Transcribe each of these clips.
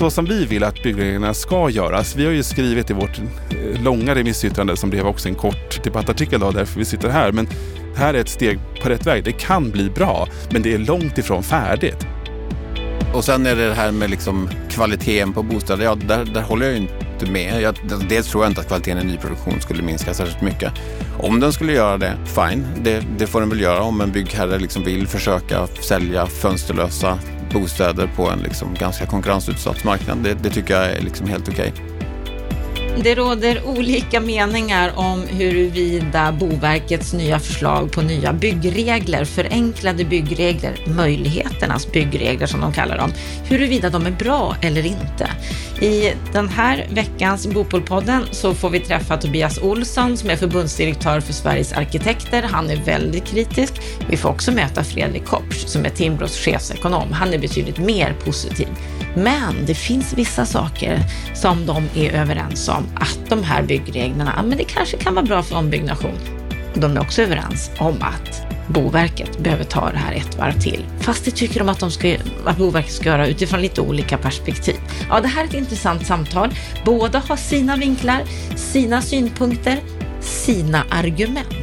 så som vi vill att byggreglerna ska göras. Vi har ju skrivit i vårt eh, långa remissyttrande som blev också en kort debattartikel då, därför vi sitter här. Men här är ett steg på rätt väg. Det kan bli bra, men det är långt ifrån färdigt. Och sen är det det här med liksom kvaliteten på bostäder. Ja, där, där håller jag inte med. Jag, dels tror jag inte att kvaliteten i nyproduktion skulle minska särskilt mycket. Om den skulle göra det, fine. Det, det får den väl göra om en byggherre liksom vill försöka sälja fönsterlösa bostäder på en liksom ganska konkurrensutsatt marknad. Det, det tycker jag är liksom helt okej. Okay. Det råder olika meningar om huruvida Boverkets nya förslag på nya byggregler, förenklade byggregler, möjligheternas byggregler som de kallar dem, huruvida de är bra eller inte. I den här veckans Bopolpodden så får vi träffa Tobias Olsson som är förbundsdirektör för Sveriges arkitekter. Han är väldigt kritisk. Vi får också möta Fredrik Kopsch som är Timbros chefsekonom. Han är betydligt mer positiv. Men det finns vissa saker som de är överens om att de här byggreglerna, ja, men det kanske kan vara bra för ombyggnation. De är också överens om att Boverket behöver ta det här ett varv till. Fast det tycker de att, de ska, att Boverket ska göra utifrån lite olika perspektiv. Ja, det här är ett intressant samtal. Båda har sina vinklar, sina synpunkter, sina argument.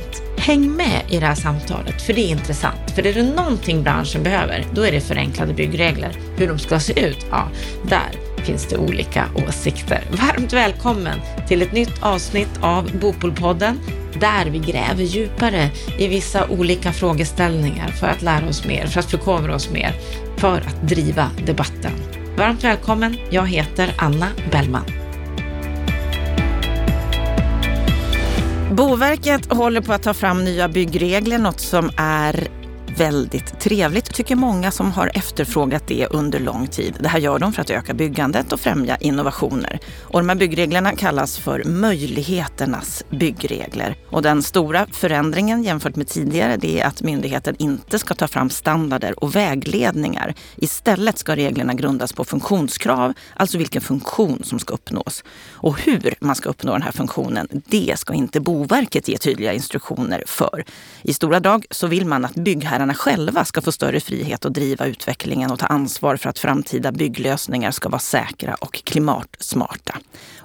Häng med i det här samtalet, för det är intressant. För är det någonting branschen behöver, då är det förenklade byggregler. Hur de ska se ut, ja, där finns det olika åsikter. Varmt välkommen till ett nytt avsnitt av Bopolpodden där vi gräver djupare i vissa olika frågeställningar för att lära oss mer, för att förkovra oss mer, för att driva debatten. Varmt välkommen. Jag heter Anna Bellman. Boverket håller på att ta fram nya byggregler, något som är väldigt trevligt, tycker många som har efterfrågat det under lång tid. Det här gör de för att öka byggandet och främja innovationer. Och de här byggreglerna kallas för möjligheternas byggregler. Och den stora förändringen jämfört med tidigare det är att myndigheten inte ska ta fram standarder och vägledningar. Istället ska reglerna grundas på funktionskrav, alltså vilken funktion som ska uppnås. Och hur man ska uppnå den här funktionen, det ska inte Boverket ge tydliga instruktioner för. I stora drag så vill man att byggherrarna byggherrarna själva ska få större frihet att driva utvecklingen och ta ansvar för att framtida bygglösningar ska vara säkra och klimatsmarta.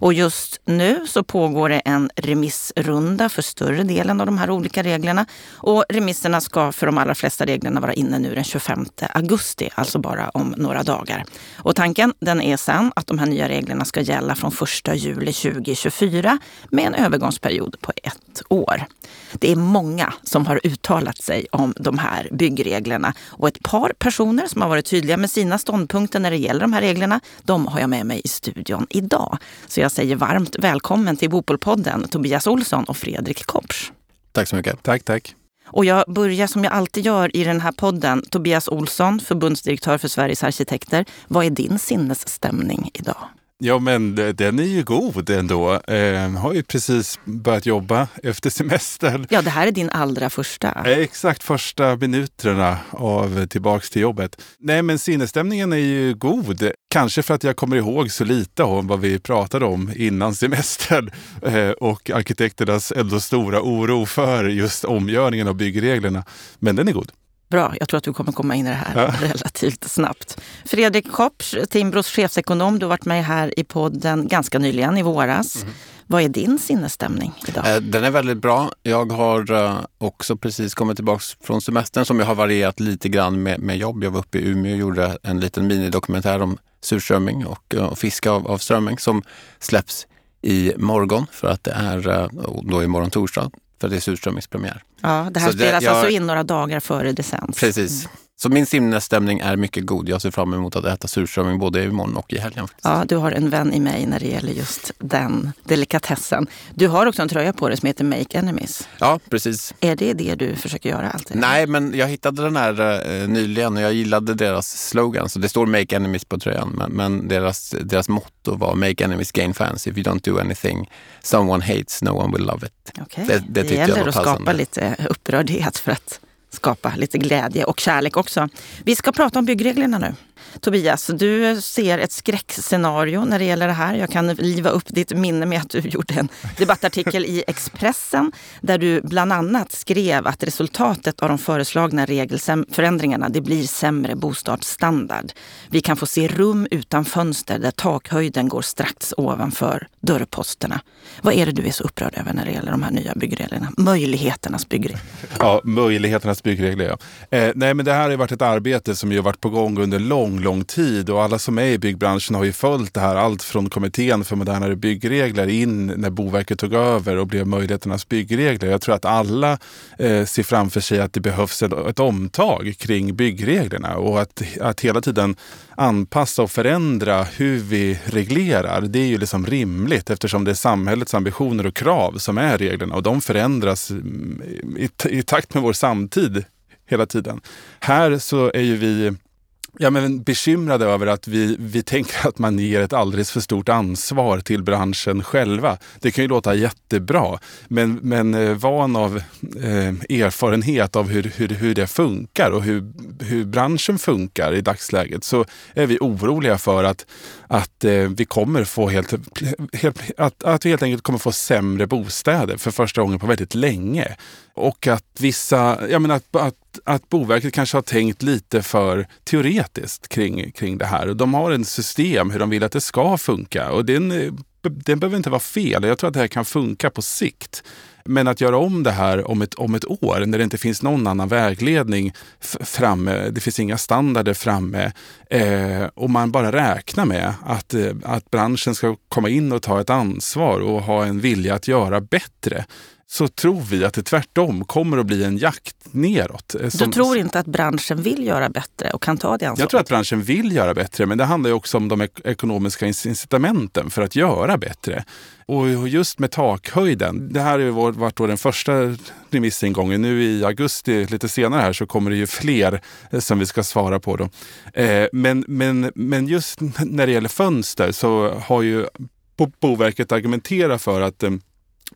Och just nu så pågår det en remissrunda för större delen av de här olika reglerna. Och remisserna ska för de allra flesta reglerna vara inne nu den 25 augusti, alltså bara om några dagar. Och tanken den är sen att de här nya reglerna ska gälla från 1 juli 2024 med en övergångsperiod på ett år. Det är många som har uttalat sig om de här byggreglerna och ett par personer som har varit tydliga med sina ståndpunkter när det gäller de här reglerna, de har jag med mig i studion idag. Så jag säger varmt välkommen till Bopolpodden Tobias Olsson och Fredrik Kopsch. Tack så mycket. Tack, tack. Och jag börjar som jag alltid gör i den här podden. Tobias Olsson, förbundsdirektör för Sveriges arkitekter. Vad är din sinnesstämning idag? Ja, men den är ju god ändå. Eh, har ju precis börjat jobba efter semestern. Ja, det här är din allra första. Eh, exakt första minuterna av tillbaks till jobbet. Nej, men sinnesstämningen är ju god. Kanske för att jag kommer ihåg så lite om vad vi pratade om innan semestern eh, och arkitekternas ändå stora oro för just omgörningen av byggreglerna. Men den är god. Bra, jag tror att du kommer komma in i det här ja. relativt snabbt. Fredrik Kopsch, Timbros chefsekonom, du har varit med här i podden ganska nyligen, i våras. Mm. Vad är din sinnesstämning idag? Eh, den är väldigt bra. Jag har eh, också precis kommit tillbaka från semestern som jag har varierat lite grann med, med jobb. Jag var uppe i Umeå och gjorde en liten minidokumentär om surströmming och, och fiske av, av strömming som släpps i morgon för att det är då imorgon torsdag för det är surströmmingspremiär. Ja, det här så spelas det, jag, alltså in några dagar före decens. Precis. Mm. Så min sinnesstämning är mycket god. Jag ser fram emot att äta surströmming både imorgon och i helgen. Ja, du har en vän i mig när det gäller just den delikatessen. Du har också en tröja på dig som heter Make Enemies. Ja, precis. Är det det du försöker göra alltid? Nej, men jag hittade den här eh, nyligen och jag gillade deras slogan. Så det står Make Enemies på tröjan, men, men deras, deras motto var Make Enemies Gain Fans. If you don't do anything someone hates, no one will love it. Okay. Det, det, det gäller att skapa lite upprördhet för att skapa lite glädje och kärlek också. Vi ska prata om byggreglerna nu. Tobias, du ser ett skräckscenario när det gäller det här. Jag kan liva upp ditt minne med att du gjorde en debattartikel i Expressen där du bland annat skrev att resultatet av de föreslagna regelförändringarna det blir sämre bostadsstandard. Vi kan få se rum utan fönster där takhöjden går strax ovanför dörrposterna. Vad är det du är så upprörd över när det gäller de här nya byggreglerna? Möjligheternas byggregler. Ja, möjligheternas byggregler. Ja. Eh, nej, men det här har varit ett arbete som ju varit på gång under lång, lång tid och alla som är i byggbranschen har ju följt det här. Allt från kommittén för modernare byggregler in när Boverket tog över och blev möjligheternas byggregler. Jag tror att alla eh, ser framför sig att det behövs ett, ett omtag kring byggreglerna och att, att hela tiden anpassa och förändra hur vi reglerar. Det är ju liksom rimligt eftersom det är samhällets ambitioner och krav som är reglerna och de förändras mm, i, i takt med vår samtid hela tiden. Här så är ju vi ja, men bekymrade över att vi, vi tänker att man ger ett alldeles för stort ansvar till branschen själva. Det kan ju låta jättebra, men, men eh, van av eh, erfarenhet av hur, hur, hur det funkar och hur, hur branschen funkar i dagsläget så är vi oroliga för att, att eh, vi kommer få helt, helt, att, att vi helt enkelt kommer få sämre bostäder för första gången på väldigt länge. Och att vissa, jag menar att, att, att Boverket kanske har tänkt lite för teoretiskt kring, kring det här. De har ett system hur de vill att det ska funka och den, eh, den behöver inte vara fel. Jag tror att det här kan funka på sikt. Men att göra om det här om ett, om ett år när det inte finns någon annan vägledning framme, det finns inga standarder framme eh, och man bara räknar med att, eh, att branschen ska komma in och ta ett ansvar och ha en vilja att göra bättre så tror vi att det tvärtom kommer att bli en jakt neråt. Eh, som, du tror inte att branschen vill göra bättre och kan ta det ansvaret? Jag tror att branschen vill göra bättre, men det handlar ju också om de ekonomiska incitamenten för att göra bättre. Och just med takhöjden, det här har varit den första remissingången. Nu i augusti, lite senare här, så kommer det ju fler eh, som vi ska svara på. Då. Eh, men, men, men just när det gäller fönster så har ju Boverket argumenterat för att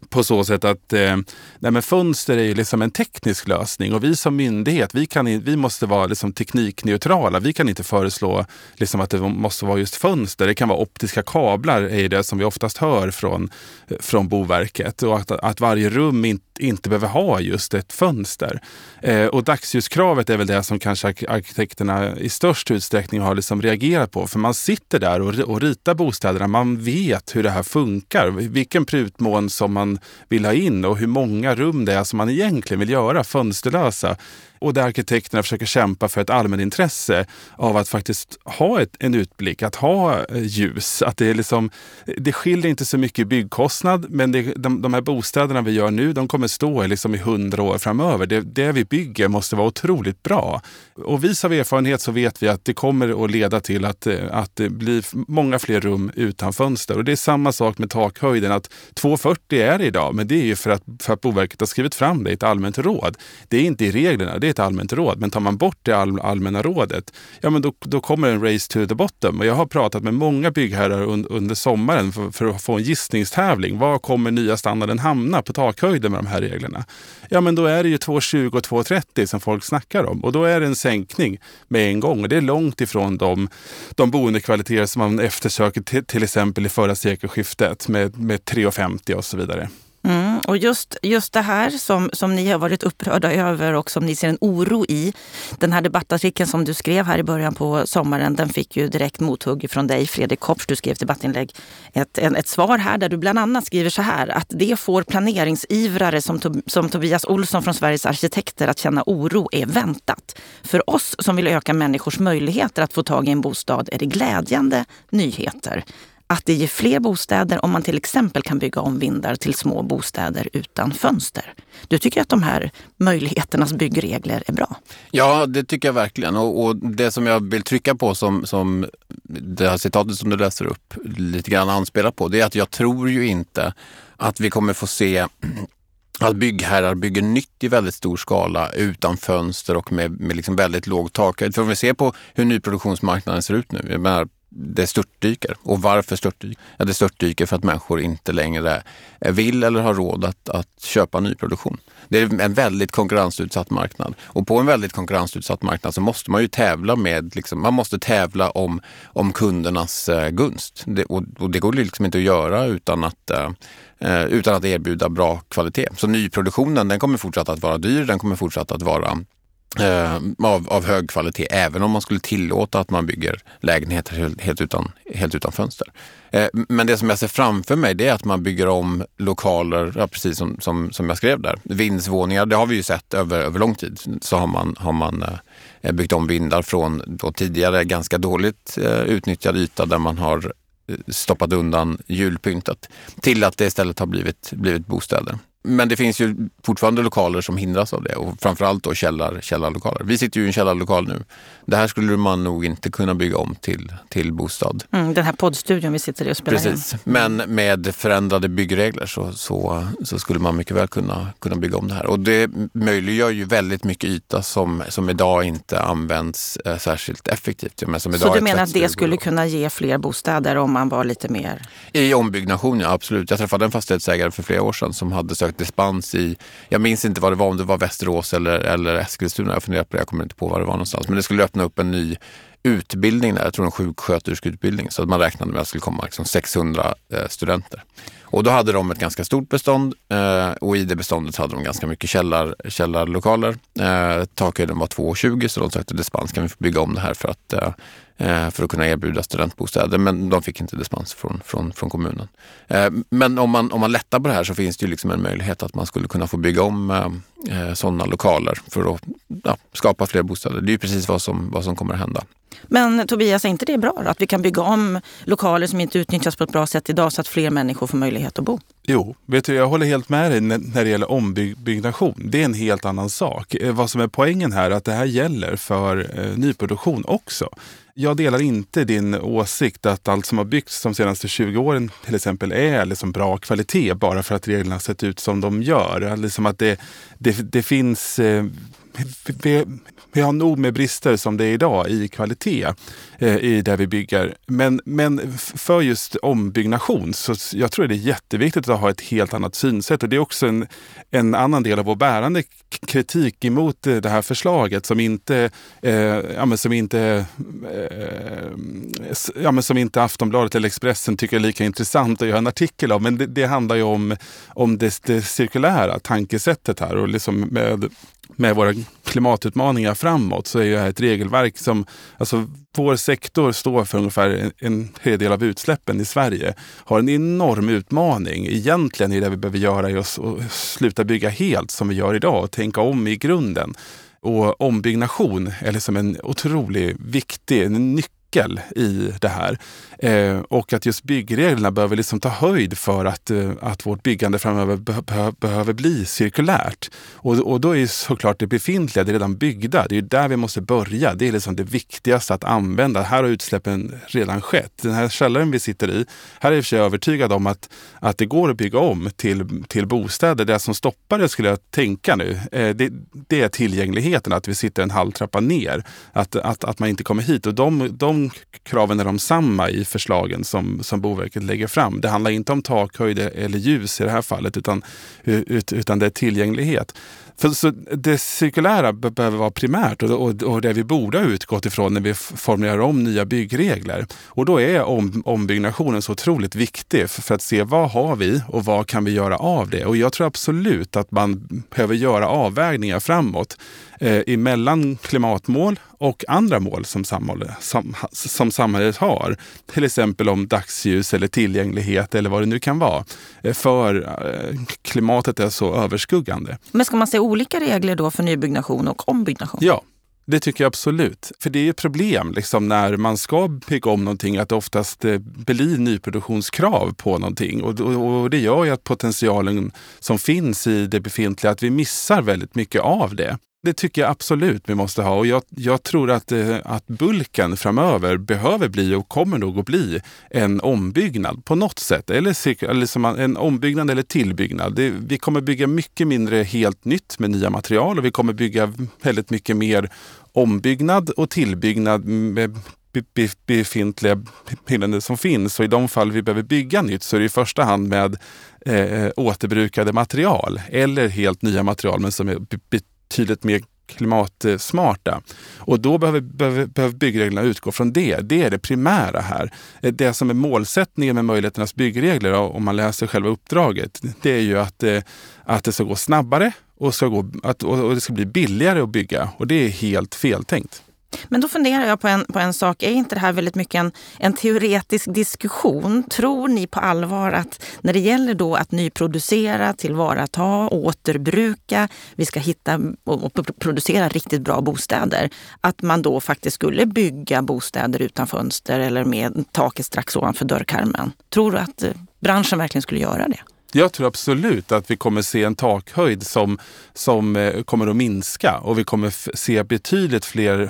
på så sätt att eh, nej men fönster är ju liksom en teknisk lösning och vi som myndighet vi, kan, vi måste vara liksom teknikneutrala. Vi kan inte föreslå liksom att det måste vara just fönster. Det kan vara optiska kablar, är det som vi oftast hör från, eh, från Boverket. Och att, att varje rum inte inte behöver ha just ett fönster. Eh, och dagsljuskravet är väl det som kanske arkitekterna i störst utsträckning har liksom reagerat på. För man sitter där och, och ritar bostäderna. Man vet hur det här funkar. Vilken prutmån som man man vill ha in och hur många rum det är som man egentligen vill göra fönsterlösa och där arkitekterna försöker kämpa för ett allmänintresse av att faktiskt ha ett, en utblick, att ha eh, ljus. Att det, är liksom, det skiljer inte så mycket i byggkostnad, men det, de, de här bostäderna vi gör nu, de kommer stå liksom i hundra år framöver. Det, det vi bygger måste vara otroligt bra. Och vis av erfarenhet så vet vi att det kommer att leda till att, eh, att det blir många fler rum utan fönster. Och det är samma sak med takhöjden, att 2,40 är det idag, men det är ju för att, för att Boverket har skrivit fram det i ett allmänt råd. Det är inte i reglerna det är ett allmänt råd. Men tar man bort det all, allmänna rådet, ja men då, då kommer en race to the bottom. Och jag har pratat med många byggherrar un, under sommaren för, för, att få en gissningstävling. Var kommer nya standarden hamna på takhöjden med de här reglerna? Ja men då är det ju 2,20 och 2,30 som folk snackar om. Och då är det en sänkning med en gång. Och det är långt ifrån de, de boendekvaliteter som man eftersöker till, till exempel i förra sekelskiftet med, med 3,50 och så vidare. Mm, och just, just det här som, som ni har varit upprörda över och som ni ser en oro i. Den här debattartikeln som du skrev här i början på sommaren, den fick ju direkt mothugg från dig, Fredrik Kopps. Du skrev ett debattinlägg, ett, en, ett svar här där du bland annat skriver så här att det får planeringsivrare som, som Tobias Olsson från Sveriges arkitekter att känna oro är väntat. För oss som vill öka människors möjligheter att få tag i en bostad är det glädjande nyheter att det ger fler bostäder om man till exempel kan bygga om vindar till små bostäder utan fönster. Du tycker att de här möjligheternas byggregler är bra? Ja, det tycker jag verkligen. Och, och det som jag vill trycka på som, som det här citatet som du läser upp lite grann anspelar på, det är att jag tror ju inte att vi kommer få se att byggherrar bygger nytt i väldigt stor skala utan fönster och med, med liksom väldigt låg takhöjd. För om vi ser på hur nyproduktionsmarknaden ser ut nu, jag menar, det störtdyker. Och varför störtdyker? Ja, det störtdyker för att människor inte längre vill eller har råd att, att köpa nyproduktion. Det är en väldigt konkurrensutsatt marknad. Och på en väldigt konkurrensutsatt marknad så måste man ju tävla med, liksom, man måste tävla om, om kundernas eh, gunst. Det, och, och, det går liksom inte att göra utan att eh, eh, utan att erbjuda bra kvalitet. Så nyproduktionen den kommer fortsätta att vara dyr, den kommer fortsätta att vara eh, av, av hög kvalitet, även om man skulle tillåta att man bygger lägenheter helt utan, helt utan fönster. Eh, men det som jag ser framför mig det är att man bygger om lokaler, ja, precis som, som, som jag skrev där. Vindsvåningar, det har vi ju sett över, över lång tid. Så har man, har man eh, byggt om vindar från då tidigare ganska dåligt eh, utnyttjad yta där man har eh, stoppat undan julpyntet till att det istället har blivit, blivit bostäder. Men det finns ju fortfarande lokaler som hindras av det och framförallt då källar, källarlokaler. Vi sitter ju i en källarlokal nu. Det här skulle man nog inte kunna bygga om till, till bostad. Mm, den här poddstudion vi sitter i och spelar Precis. in. Men med förändrade byggregler så, så, så, skulle man mycket väl kunna, kunna bygga om det här. Och det möjliggör ju väldigt mycket yta som, som idag inte används eh, särskilt effektivt. Men som idag så du menar att det skulle kunna ge fler bostäder om man var lite mer... I ombyggnation, ja absolut. Jag träffade en fastighetsägare för flera år sedan som hade sökt dispens i, jag minns inte vad det var, om det var Västerås eller, eller Eskilstuna. Jag funderar på det, jag kommer inte på var det var någonstans. Men det skulle öppna upp en ny utbildning där, jag tror en sjuksköterskeutbildning. Så att man räknade med att det skulle komma liksom 600 eh, studenter. Och då hade de ett ganska stort bestånd eh, och i det beståndet hade de ganska mycket källar, källarlokaler. Eh, takhöjden var 2,20 så de sökte dispens. Kan vi få bygga om det här för att Eh, för att kunna erbjuda studentbostäder. Men de fick inte dispens från, från, från kommunen. Eh, men om man, om man lättar på det här så finns det ju liksom en möjlighet att man skulle kunna få bygga om eh, sådana lokaler för att ja, skapa fler bostäder. Det är ju precis vad som, vad som kommer att hända. Men Tobias, är inte det bra att vi kan bygga om lokaler som inte utnyttjas på ett bra sätt idag så att fler människor får möjlighet att bo? Jo, vet du, jag håller helt med dig när det gäller ombyggnation. Det är en helt annan sak. Vad som är poängen här är att det här gäller för nyproduktion också. Jag delar inte din åsikt att allt som har byggts de senaste 20 åren till exempel är liksom bra kvalitet bara för att reglerna sett ut som de gör. Liksom att det, det, det finns eh, vi, vi har nog med brister som det är idag i kvalitet eh, i det vi bygger. Men, men för just ombyggnation så jag tror det är jätteviktigt att ha ett helt annat synsätt. Och det är också en, en annan del av vår bärande kritik emot eh, det här förslaget som inte, eh, ja, men som inte, eh, ja, men som inte Aftonbladet eller Expressen tycker är lika intressant att göra en artikel av. Men det, det handlar ju om, om det, det cirkulära tankesättet här och liksom med med våra klimatutmaningar framåt så är det här ett regelverk som, alltså vår sektor står för ungefär en tredjedel av utsläppen i Sverige. Har en enorm utmaning. Egentligen är det vi behöver göra är att sluta bygga helt som vi gör idag och tänka om i grunden. Och ombyggnation är liksom en otroligt viktig, en nyckel i det här. Eh, och att just byggreglerna behöver liksom ta höjd för att, eh, att vårt byggande framöver be be behöver bli cirkulärt. Och, och då är såklart det befintliga, det redan byggda, det är där vi måste börja. Det är liksom det viktigaste att använda. Här har utsläppen redan skett. Den här källaren vi sitter i, här är jag övertygad om att, att det går att bygga om till, till bostäder. Det som stoppar det skulle jag tänka nu, eh, det, det, är tillgängligheten, att vi sitter en halv trappa ner. Att, att, att man inte kommer hit. Och de, de kraven är de samma i förslagen som, som Boverket lägger fram. Det handlar inte om takhöjd eller ljus i det här fallet, utan, utan det är tillgänglighet. För, så det cirkulära behöver vara primärt och, och, och, det vi borde ha utgått ifrån när vi formulerar om nya byggregler. Och då är om, ombyggnationen så otroligt viktig för, för, att se vad har vi och vad kan vi göra av det. Och jag tror absolut att man behöver göra avvägningar framåt eh, emellan klimatmål och andra mål som samhället, som, som samhället har. Till exempel om dagsljus eller tillgänglighet eller vad det nu kan vara. Eh, för eh, klimatet är så överskuggande. Men ska man se olika regler då för nybyggnation och ombyggnation? Ja, det tycker jag absolut. För det är ett problem liksom, när man ska bygga om någonting att det oftast eh, blir nyproduktionskrav på någonting. Och, och, och, det gör ju att potentialen som finns i det befintliga, att vi missar väldigt mycket av det. Det tycker jag absolut vi måste ha och jag, jag tror att, eh, att bulken framöver behöver bli och kommer nog att bli en ombyggnad på något sätt. Eller, eller som en ombyggnad eller tillbyggnad. Det, vi kommer bygga mycket mindre helt nytt med nya material och vi kommer bygga väldigt mycket mer ombyggnad och tillbyggnad med befintliga byggnader som finns. Och i de fall vi behöver bygga nytt så är det i första hand med eh, eh återbrukade material eller helt nya material men som är betydligt mer klimatsmarta. Och då behöver, behöver, behöver byggreglerna utgå från det. Det är det primära här. Eh, det som är målsättningen med möjligheternas byggregler, om man läser själva uppdraget, det är ju att, eh, att det ska gå snabbare och, ska gå, att, och det ska bli billigare att bygga. Och det är helt feltänkt. Men då funderar jag på en, på en sak. Är inte det här väldigt mycket en, en teoretisk diskussion? Tror ni på allvar att när det gäller då att nyproducera, tillvarata, återbruka, vi ska hitta och producera riktigt bra bostäder, att man då faktiskt skulle bygga bostäder utan fönster eller med taket strax ovanför dörrkarmen? Tror du att eh, branschen verkligen skulle göra det? Jag tror absolut att vi kommer se en takhöjd som, som eh, kommer att minska och vi kommer se betydligt fler,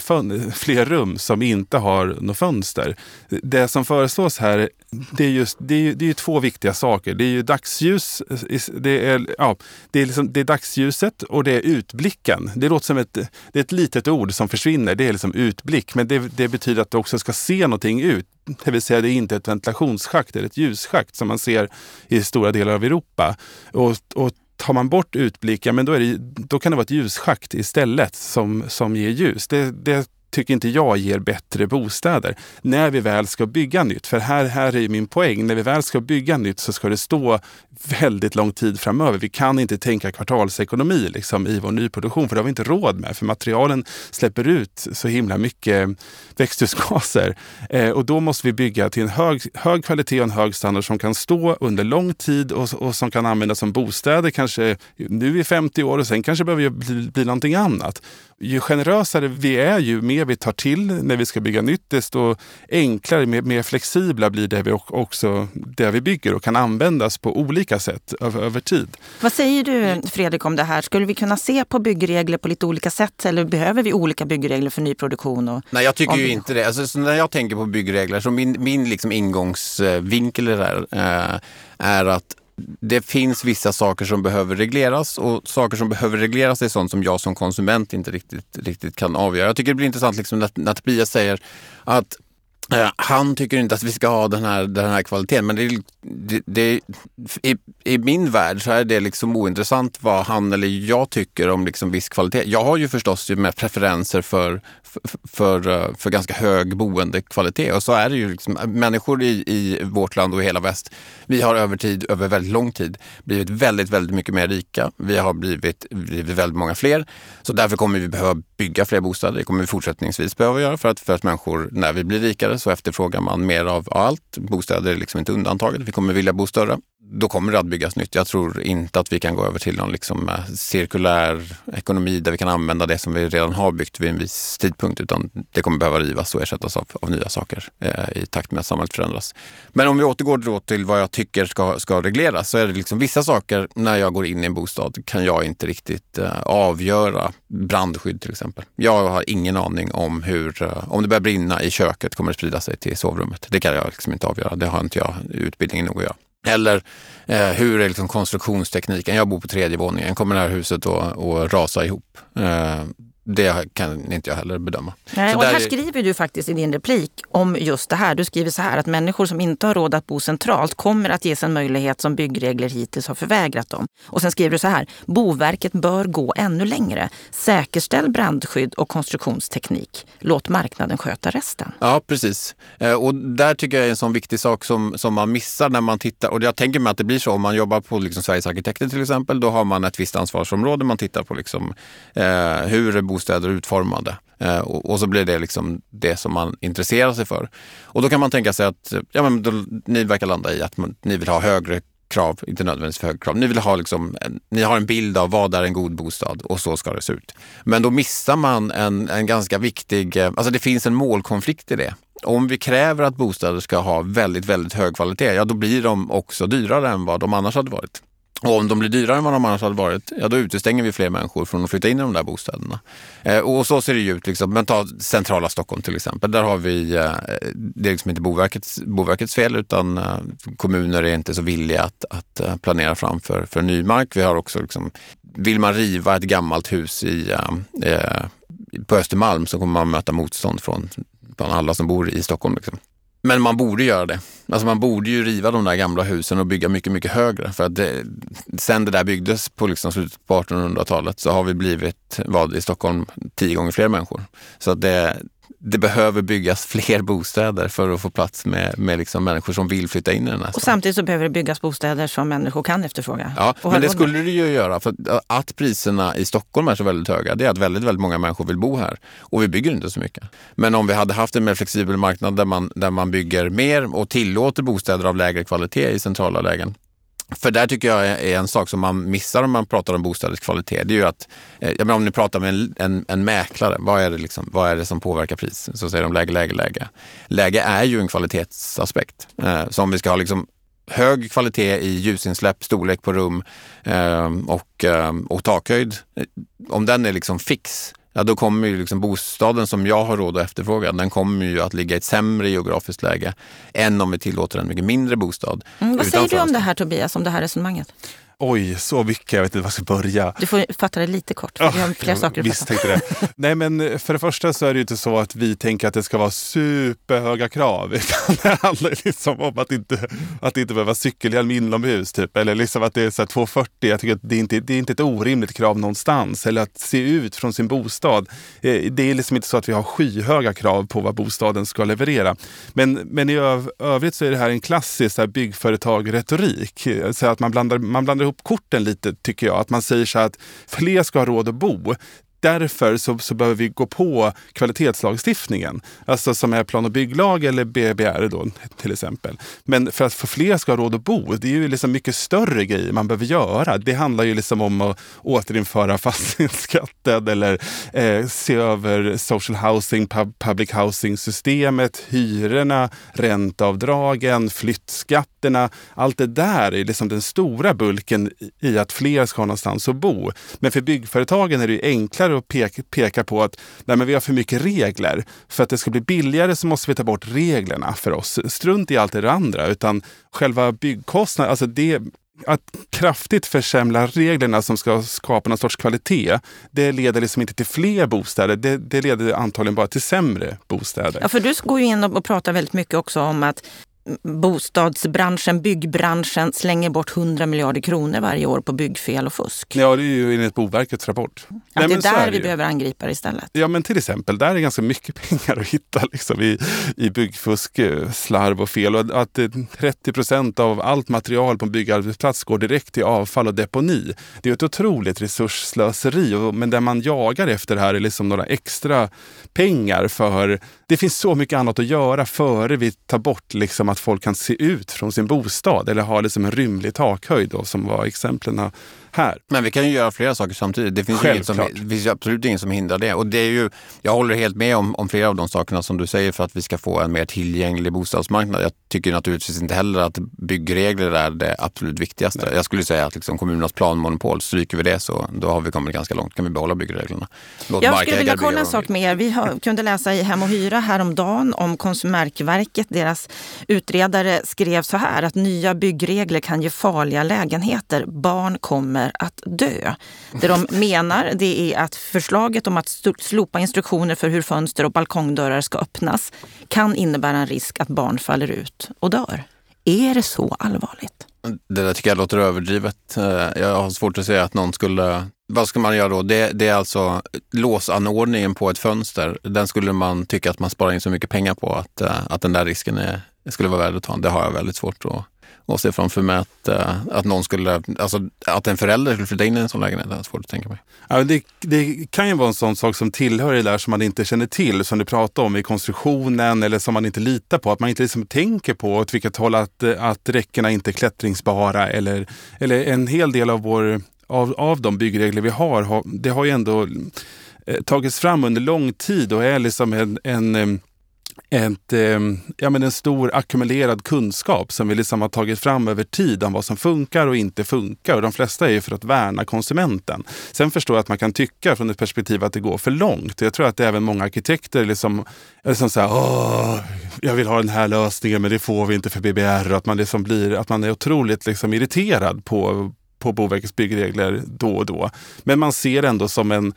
fler rum som inte har något fönster. Det som föreslås här det är, just, det är, det är två viktiga saker. Det är ju dagsljus, eh, det är, ja, det, är liksom, det är dagsljuset och det är utblicken. Det låter som ett, det är ett litet ord som försvinner. Det är liksom utblick, men det, det betyder att du också ska se någonting ut. Det vill säga det är inte ett ventilationsschakt det är ett ljusschakt som man ser i stora delar av Europa. Och, och tar man bort utblicken, men då, är det, då kan det vara ett ljusschakt istället som, som ger ljus. Det, det tycker inte jag ger bättre bostäder när vi väl ska bygga nytt. För här, här är min poäng. När vi väl ska bygga nytt så ska det stå väldigt lång tid framöver. Vi kan inte tänka kvartalsekonomi liksom, i vår nyproduktion, för det har vi inte råd med. För materialen släpper ut så himla mycket växthusgaser. Eh, och då måste vi bygga till en hög, hög kvalitet och en hög standard som kan stå under lång tid och, och som kan användas som bostäder kanske nu i 50 år och sen kanske behöver bli, bli någonting annat. Ju generösare vi är, ju mer vi tar till när vi ska bygga nytt, desto enklare, mer, mer flexibla blir det vi också det vi bygger och kan användas på olika sätt över, över tid. Vad säger du Fredrik om det här? Skulle vi kunna se på byggregler på lite olika sätt eller behöver vi olika byggregler för nyproduktion? Och Nej, jag tycker ju inte det. Alltså, när jag tänker på byggregler, så min, min liksom ingångsvinkel här eh, är att det finns vissa saker som behöver regleras och saker som behöver regleras är sånt som jag som konsument inte riktigt, riktigt kan avgöra. Jag tycker det blir intressant liksom när, när Tobias säger att eh, han tycker inte att vi ska ha den här, den här kvaliteten, men det, det, det, i, i min värld så är det liksom ointressant vad han eller jag tycker om liksom viss kvalitet. Jag har ju förstås med preferenser för, för, eh, för, ganska hög boendekvalitet. Och så är det ju. Liksom, människor i, i vårt land och i hela väst, vi har över tid, över väldigt lång tid, blivit väldigt, väldigt mycket mer rika. Vi har blivit, blivit väldigt många fler. Så därför kommer vi behöva bygga fler bostäder. Det kommer vi fortsättningsvis behöva göra för att, för att människor, när vi blir rikare så efterfrågar man mer av allt. Bostäder är liksom inte undantaget. Vi kommer vilja bo större då kommer det att byggas nytt. Jag tror inte att vi kan gå över till någon liksom eh, cirkulär ekonomi där vi kan använda det som vi redan har byggt vid en viss tidpunkt, utan det kommer behöva rivas och ersättas av, av nya saker eh, i takt med att samhället förändras. Men om vi återgår då till vad jag tycker ska, ska regleras så är det liksom vissa saker när jag går in i en bostad kan jag inte riktigt eh, avgöra. Brandskydd till exempel. Jag har ingen aning om hur, eh, om det börjar brinna i köket kommer det sprida sig till sovrummet. Det kan jag liksom inte avgöra. Det har inte jag utbildningen nog att göra. Eller eh, hur är liksom konstruktionstekniken? Jag bor på tredje våningen. Kommer det här huset att rasa ihop? Eh, det kan inte jag heller bedöma. Nej, och här skriver du faktiskt i din replik om just det här. Du skriver så här att människor som inte har råd att bo centralt kommer att ges en möjlighet som byggregler hittills har förvägrat dem. Och sen skriver du så här. Boverket bör gå ännu längre. Säkerställ brandskydd och konstruktionsteknik. Låt marknaden sköta resten. Ja, precis. Eh, och där tycker jag är en sån viktig sak som, som man missar när man tittar. Och jag tänker mig att det blir så om man jobbar på liksom Sveriges arkitekter till exempel. Då har man ett visst ansvarsområde. Man tittar på liksom, eh, hur bostäder utformade. Eh, och, så blir det liksom det som man intresserar sig för. Och då kan man tänka sig att ja, men då, ni verkar landa i att man, ni vill ha högre krav, inte nödvändigtvis för högre krav. Ni, vill ha liksom, ni har en bild av vad är en god bostad och så ska det se ut. Men då missar man en, en ganska viktig, eh, alltså det finns en målkonflikt i det. Om vi kräver att bostäder ska ha väldigt, väldigt hög kvalitet, ja då blir de också dyrare än vad de annars hade varit. Och om de blir dyrare än vad de annars hade varit, ja då utestänger vi fler människor från att flytta in i de där bostäderna. Eh, och så ser det ju ut. Liksom. Men ta centrala Stockholm till exempel. Där har vi, eh, det är liksom inte Boverkets, Boverkets fel utan eh, kommuner är inte så villiga att, att eh, planera fram för, för ny mark. Vi har också, liksom, vill man riva ett gammalt hus i, eh, eh på Östermalm så kommer man möta motstånd från bland alla som bor i Stockholm. Liksom. Men man borde göra det. Alltså man borde ju riva de där gamla husen och bygga mycket, mycket högre. För att det, sen det där byggdes på liksom slutet på 1800-talet så har vi blivit, vad i Stockholm, tio gånger fler människor. Så att det, det behöver byggas fler bostäder för att få plats med, med liksom människor som vill flytta in i den här Och samtidigt så behöver det byggas bostäder som människor kan efterfråga. Ja, men det skulle det ju göra. För att priserna i Stockholm är så väldigt höga, det är att väldigt, väldigt många människor vill bo här. Och vi bygger inte så mycket. Men om vi hade haft en mer flexibel marknad där man, där man bygger mer och tillåter bostäder av lägre kvalitet i centrala lägen, för där tycker jag är en sak som man missar om man pratar om bostadens kvalitet. Det är ju att, eh, jag menar, om ni pratar med en, en, en, mäklare, vad är, det liksom, vad är det som påverkar pris? Så säger de läge, läge, läge. Läge är ju en kvalitetsaspekt. Eh, så om vi ska ha liksom hög kvalitet i ljusinsläpp, storlek på rum eh, och, och takhöjd, om den är liksom fix, ja då kommer ju liksom bostaden som jag har råd att efterfråga, den kommer ju att ligga i ett sämre geografiskt läge än om vi tillåter en mycket mindre bostad. Mm, vad säger du om det här Tobias, om det här resonemanget? Oj, så mycket. Jag vet inte var jag ska börja. Du får fatta det lite kort. Oh, vi har fler saker att misstänkte det. Nej, men för det första så är det ju inte så att vi tänker att det ska vara superhöga krav. det handlar liksom om att inte, att inte behöva cykelhjälm inomhus. Typ. Eller liksom att det är så 240. Jag tycker att det är, inte, det är inte ett orimligt krav någonstans. Eller att se ut från sin bostad. Eh, det är liksom inte så att vi har skyhöga krav på vad bostaden ska leverera. Men, men i övrigt så är det här en klassisk byggföretag-retorik. Så att man blandar, man blandar ihop korten lite tycker jag. Att man säger så här att fler ska ha råd att bo därför så, så behöver vi gå på kvalitetslagstiftningen. Alltså som är plan och bygglag eller BBR då till exempel. Men för att få fler ska ha råd att bo, det är ju liksom mycket större grejer man behöver göra. Det handlar ju liksom om att återinföra fastighetsskatten eller eh, se över social housing, pub, public housing-systemet, hyrorna, ränteavdragen, flyttskatterna. Allt det där är liksom den stora bulken i att fler ska ha någonstans att bo. Men för byggföretagen är det enklare och pekar, pekar på att nej, men vi har för mycket regler. För att det ska bli billigare så måste vi ta bort reglerna för oss. Strunt i allt det andra, utan själva byggkostnaden, alltså det, att kraftigt försämra reglerna som ska skapa någon sorts kvalitet, det leder liksom inte till fler bostäder. Det, det leder antagligen bara till sämre bostäder. Ja, för du går ju in och pratar väldigt mycket också om att bostadsbranschen, byggbranschen slänger bort 100 miljarder kronor varje år på byggfel och fusk. Ja, det är ju enligt Boverkets rapport. Att Nej, det är där är vi behöver angripa det istället. Ja, men till exempel, där är ganska mycket pengar att hitta liksom, i, i byggfusk, eh, slarv och fel. Och att 30 procent av allt material på en byggarbetsplats går direkt till avfall och deponi. Det är ett otroligt resursslöseri. Men det man jagar efter här är liksom några extra pengar för... Det finns så mycket annat att göra före vi tar bort liksom att folk kan se ut från sin bostad eller ha liksom en rymlig takhöjd då, som var exemplen här. Men vi kan ju göra flera saker samtidigt. Det finns, inget som, det finns absolut inget som hindrar det. Och det är ju, jag håller helt med om, om flera av de sakerna som du säger för att vi ska få en mer tillgänglig bostadsmarknad. Jag tycker naturligtvis inte heller att byggregler är det absolut viktigaste. Nej. Jag skulle säga att liksom kommunernas planmonopol, stryker vi det så då har vi kommit ganska långt. kan vi behålla byggreglerna. Låt jag skulle vilja kolla en sak med er. Vi har, kunde läsa i Hem och Hyra häromdagen om Konsumentverket. Deras utredare skrev så här att nya byggregler kan ge farliga lägenheter. Barn kommer kommer att dö. Det de menar det är att förslaget om att slopa instruktioner för hur fönster och balkongdörrar ska öppnas kan innebära en risk att barn faller ut och dör. Är det så allvarligt? Det där tycker jag låter överdrivet. Eh, jag har svårt att säga att någon skulle... Vad ska man göra då? Det, det, är alltså låsanordningen på ett fönster. Den skulle man tycka att man sparar in så mycket pengar på att, eh, att den där risken är, skulle vara värd att ta. Det har jag väldigt svårt att och se framför mig att, uh, att någon skulle, alltså att en förälder skulle flytta in i en sån lägenhet. Det är svårt att tänka mig. Ja, det, det, kan ju vara en sån sak som tillhör det där som man inte känner till, som du pratade om i konstruktionen eller som man inte litar på. Att man inte liksom tänker på åt vilket håll att, att räckena inte är klättringsbara eller, eller en hel del av, vår, av, av de byggregler vi har, det har ju ändå eh, tagits fram under lång tid och är liksom en, en ett, eh, ja, men en stor ackumulerad kunskap som vi liksom har tagit fram över tid om vad som funkar och inte funkar. Och de flesta är ju för att värna konsumenten. Sen förstår jag att man kan tycka från ett perspektiv att det går för långt. Jag tror att även många arkitekter liksom, liksom så här, Åh, jag vill ha den här lösningen men det får vi inte för BBR. Och att man, liksom blir, att man är otroligt liksom irriterad på på Boverkets byggregler då och då. Men man ser ändå som, en,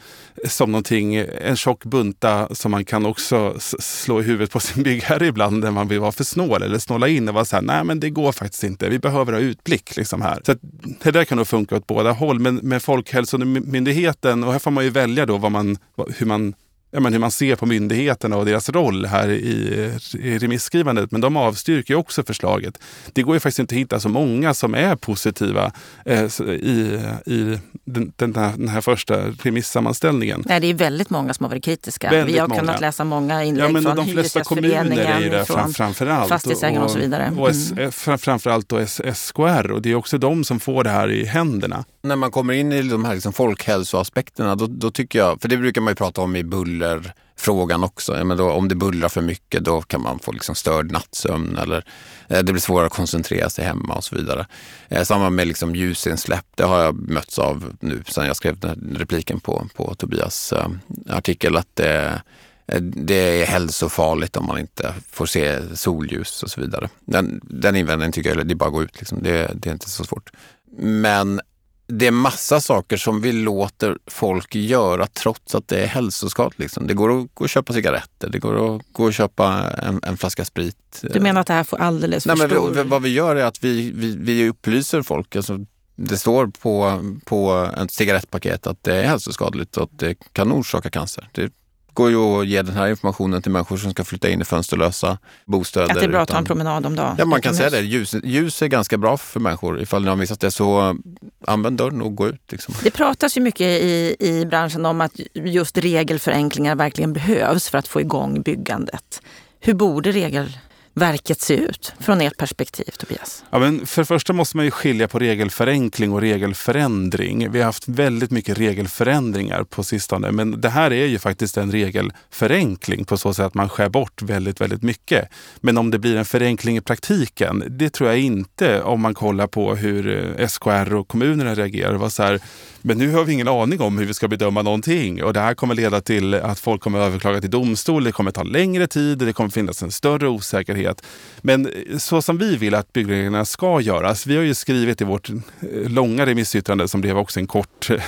som någonting, en tjock bunta som man kan också slå i huvudet på sin byggherre ibland när man vill vara för snål eller snåla in och vara så här, nej men det går faktiskt inte, vi behöver ha utblick liksom här. Så det där kan nog funka åt båda håll. Men med Folkhälsomyndigheten, och här får man ju välja då vad man, hur man ja, men hur man ser på myndigheterna och deras roll här i, i remisskrivandet. Men de avstyrker också förslaget. Det går ju faktiskt inte att hitta så många som är positiva eh, i, i den, den, här, den, här, första remissammanställningen. Nej, det är väldigt många som har varit kritiska. Väldigt Vi har många. kunnat läsa många inlägg ja, men från de flesta kommuner är det fram, framförallt. Fastighetsägarna och, och, så vidare. Mm. Och S, eh, framförallt då SKR och det är också de som får det här i händerna. När man kommer in i de här liksom folkhälsoaspekterna, då, då tycker jag, för det brukar man ju prata om i buller bullerfrågan också. men då, om det bullrar för mycket då kan man få liksom störd nattsömn eller eh, det blir svårare att koncentrera sig hemma och så vidare. Eh, samma med liksom ljusinsläpp, det har jag mötts av nu sen jag skrev den repliken på, på Tobias eh, artikel att det, eh, det är hälsofarligt om man inte får se solljus och så vidare. Den, den invändningen tycker jag, det är bara att gå ut, liksom. det, det är inte så svårt. Men det är massa saker som vi låter folk göra trots att det är hälsoskadligt. Liksom. Det går att gå och köpa cigaretter, det går att gå och köpa en, en flaska sprit. Du menar att det här får alldeles för Nej, stor... Men vad vi gör är att vi, vi, vi upplyser folk. Alltså, det står på, på ett cigarettpaket att det är hälsoskadligt och att det kan orsaka cancer. Det går ju att ge den här informationen till människor som ska flytta in i fönsterlösa bostäder. Att det är bra att ta en promenad om dagen. Ja, man kan säga det. Ljus, ljus är ganska bra för människor. Ifall ni har missat det så använd dörren och gå ut. Liksom. Det pratas ju mycket i, i branschen om att just regelförenklingar verkligen behövs för att få igång byggandet. Hur borde regel verket se ut från ert perspektiv, Tobias? Ja, men för det första måste man ju skilja på regelförenkling och regelförändring. Vi har haft väldigt mycket regelförändringar på sistone, men det här är ju faktiskt en regelförenkling på så sätt att man skär bort väldigt, väldigt mycket. Men om det blir en förenkling i praktiken, det tror jag inte om man kollar på hur eh, SKR och kommunerna reagerar. Det var så här, men nu har vi ingen aning om hur vi ska bedöma någonting och det här kommer leda till att folk kommer överklaga till domstol. Det kommer ta längre tid, det kommer finnas en större osäkerhet. Men eh, så som vi vill att byggreglerna ska göras. Vi har ju skrivit i vårt eh, långa remissyttrande som blev också en kort eh,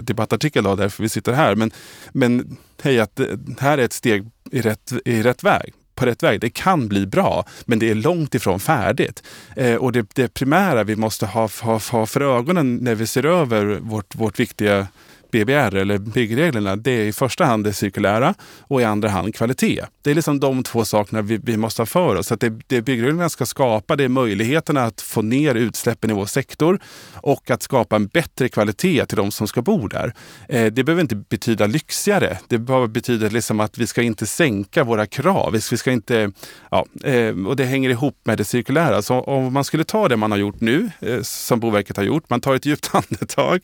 debattartikel då, därför vi sitter här. Men, men hej, att det här är ett steg i rätt, i rätt väg på rätt väg. Det kan bli bra, men det är långt ifrån färdigt. Eh, och det, det primära vi måste ha, ha, ha för ögonen när vi ser över vårt, vårt viktiga BBR eller byggreglerna, det är i första hand det cirkulära och i andra hand kvalitet. Det är liksom de två sakerna vi, vi måste ha för oss. Att det, det byggreglerna ska skapa, det är möjligheterna att få ner utsläppen i vår sektor och att skapa en bättre kvalitet till de som ska bo där. Eh, det behöver inte betyda lyxigare. Det bara betyder liksom att vi ska inte sänka våra krav. Vi ska inte, ja, eh, och det hänger ihop med det cirkulära. Så om man skulle ta det man har gjort nu, eh, som Boverket har gjort, man tar ett djupt andetag,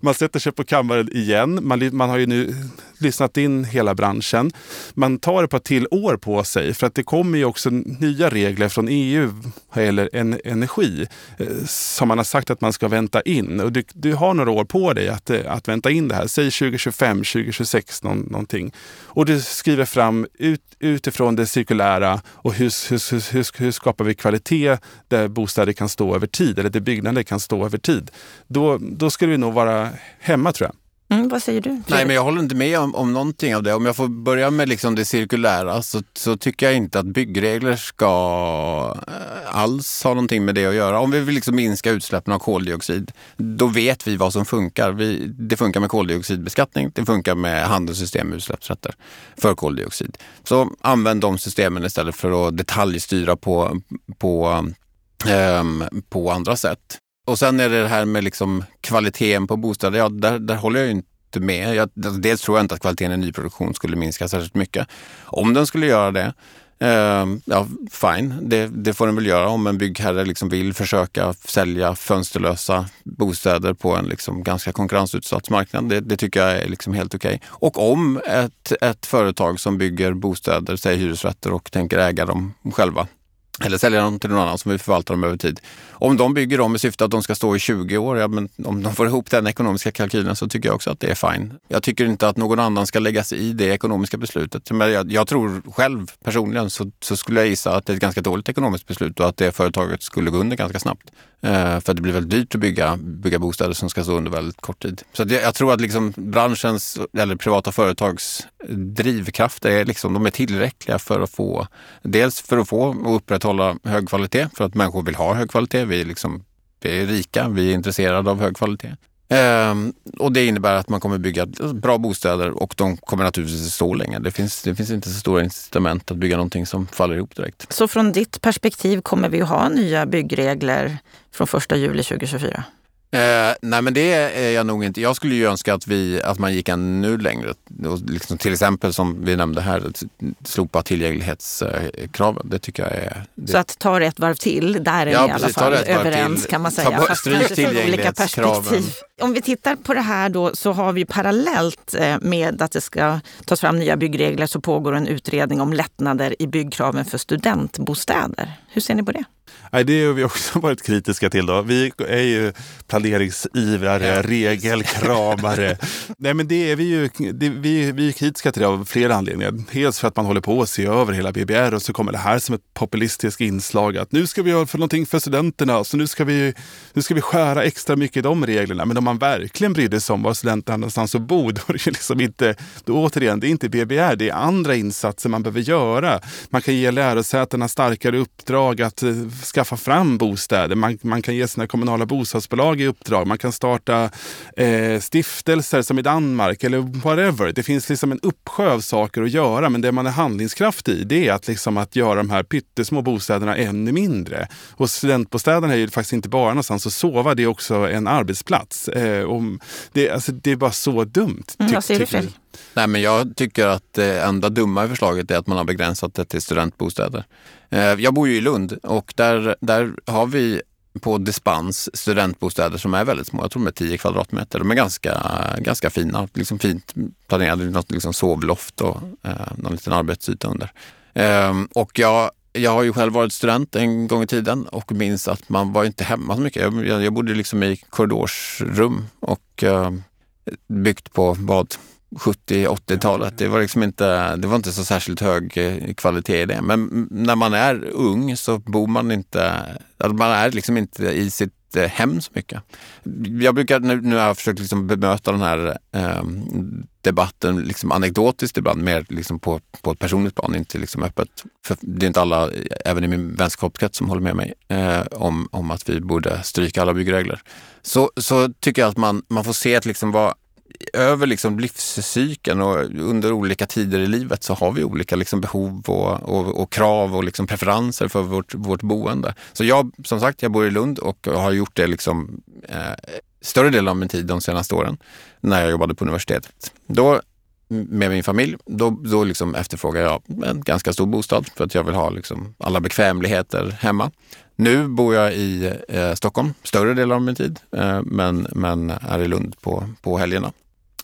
man sätter sig på kammaren igen. Man, man har ju nu lyssnat in hela branschen. Man tar ett par till år på sig för att det kommer ju också nya regler från EU vad gäller en, energi eh, som man har sagt att man ska vänta in. Och du, du har några år på dig att, eh, att vänta in det här. Säg 2025, 2026 någon, någonting. Och du skriver fram ut, utifrån det cirkulära och hur, hur, hur, hur skapar vi kvalitet där bostäder kan stå över tid eller där byggnader kan stå över tid. Då, då ska vi nog vara hemma tror jag. Mm, vad säger du? Nej, men jag håller inte med om, om någonting av det. Om jag får börja med liksom det cirkulära så, så tycker jag inte att byggregler ska eh, alls ha någonting med det att göra. Om vi vill liksom minska utsläppen av koldioxid, då vet vi vad som funkar. Vi, det funkar med koldioxidbeskattning, det funkar med handelssystem med utsläppsrätter för koldioxid. Så använd de systemen istället för att detaljstyra på, på, eh, på andra sätt. Och sen är det det här med liksom kvaliteten på bostäder. Ja, där, där håller jag inte med. Jag, dels tror jag inte att kvaliteten i nyproduktion skulle minska särskilt mycket. Om den skulle göra det, eh, ja fine, det, det, får den väl göra om en byggherre liksom vill försöka sälja fönsterlösa bostäder på en liksom ganska konkurrensutsatt marknad. Det, det tycker jag är liksom helt okej. Okay. Och om ett, ett företag som bygger bostäder, säg hyresrätter och tänker äga dem själva, eller sälja dem till någon annan som vill förvalta dem över tid. Om de bygger dem i syfte att de ska stå i 20 år, ja, men om de får ihop den ekonomiska kalkylen så tycker jag också att det är fine. Jag tycker inte att någon annan ska lägga sig i det ekonomiska beslutet. Men jag, jag tror själv personligen så, så, skulle jag gissa att det är ett ganska dåligt ekonomiskt beslut och att det företaget skulle gå under ganska snabbt. Eh, för att det blir väldigt dyrt att bygga, bygga bostäder som ska stå under väldigt kort tid. Så det, jag tror att liksom branschens eller privata företags drivkrafter är, liksom, de är tillräckliga för att få, dels för att få och upprätthålla hög kvalitet, för att människor vill ha hög kvalitet. Vi är, liksom, vi är rika, vi är intresserade av hög kvalitet. Ehm, och det innebär att man kommer bygga bra bostäder och de kommer naturligtvis stå länge. Det finns, det finns inte så stora incitament att bygga någonting som faller ihop direkt. Så från ditt perspektiv kommer vi att ha nya byggregler från 1 juli 2024? Eh, nej men det är jag nog inte. Jag skulle ju önska att, vi, att man gick ännu längre. Liksom till exempel som vi nämnde här, slopa tillgänglighetskraven. Det tycker jag är... Det... Så att ta ett varv till, där är ja, vi i alla fall överens till. kan man säga. Ta, Fast kanske från olika perspektiv. Om vi tittar på det här då så har vi parallellt eh, med att det ska tas fram nya byggregler så pågår en utredning om lättnader i byggkraven för studentbostäder. Hur ser ni på det? Nej, det har vi också varit kritiska till. Då. Vi är ju planeringsivrare, regelkramare. Nej, men det är vi ju det, vi, vi är kritiska till det av flera anledningar. Dels för att man håller på att se över hela BBR och så kommer det här som ett populistiskt inslag att nu ska vi göra för någonting för studenterna så nu ska vi, nu ska vi skära extra mycket i de reglerna. Men om man verkligen brydde sig om var studenterna någonstans att bo, då är det liksom inte, då återigen, det är inte BBR, det är andra insatser man behöver göra. Man kan ge lärosätena starkare uppdrag att eh, skaffa fram bostäder. Man, man kan ge sina kommunala bostadsbolag i uppdrag. Man kan starta eh, stiftelser som i Danmark eller whatever. Det finns liksom en uppsjö av saker att göra, men det man är handlingskraftig i det är att, liksom att göra de här pyttesmå bostäderna ännu mindre. Och studentbostäderna är ju faktiskt inte bara någonstans att sova, det är också en arbetsplats. Eh, och det, alltså, det är bara så dumt. Mm, vad säger du Fredrik? Nej, men jag tycker att det enda dumma i förslaget är att man har begränsat det till studentbostäder. Eh, jag bor ju i Lund och där, där har vi på dispens studentbostäder som är väldigt små. Jag tror de är 10 kvadratmeter. De är ganska, ganska fina, liksom fint planerade. Något liksom sovloft och eh, någon liten arbetsyta under. Eh, och jag, jag har ju själv varit student en gång i tiden och minns att man var inte hemma så mycket. Jag, jag, jag bodde liksom i korridorsrum och eh, byggt på vad 70-80-talet. Det var liksom inte, det var inte så särskilt hög eh, kvalitet i det. Men när man är ung så bor man inte, alltså man är liksom inte i sitt eh, hem så mycket. Jag brukar, nu, nu har jag försökt liksom bemöta den här eh, debatten liksom anekdotiskt ibland, mer liksom på, på ett personligt plan, inte liksom öppet. För det är inte alla, eh, även i min vänskapskrets, som håller med mig eh, om, om att vi borde stryka alla byggregler. Så, så tycker jag att man, man får se att liksom vad över liksom livscykeln och under olika tider i livet så har vi olika liksom behov och, och, och krav och liksom preferenser för vårt, vårt boende. Så jag, som sagt, jag bor i Lund och har gjort det liksom, eh, större delen av min tid de senaste åren när jag jobbade på universitetet. Då med min familj, då, då liksom efterfrågar jag en ganska stor bostad för att jag vill ha liksom alla bekvämligheter hemma. Nu bor jag i eh, Stockholm större delen av min tid, eh, men, men är i Lund på, på helgerna.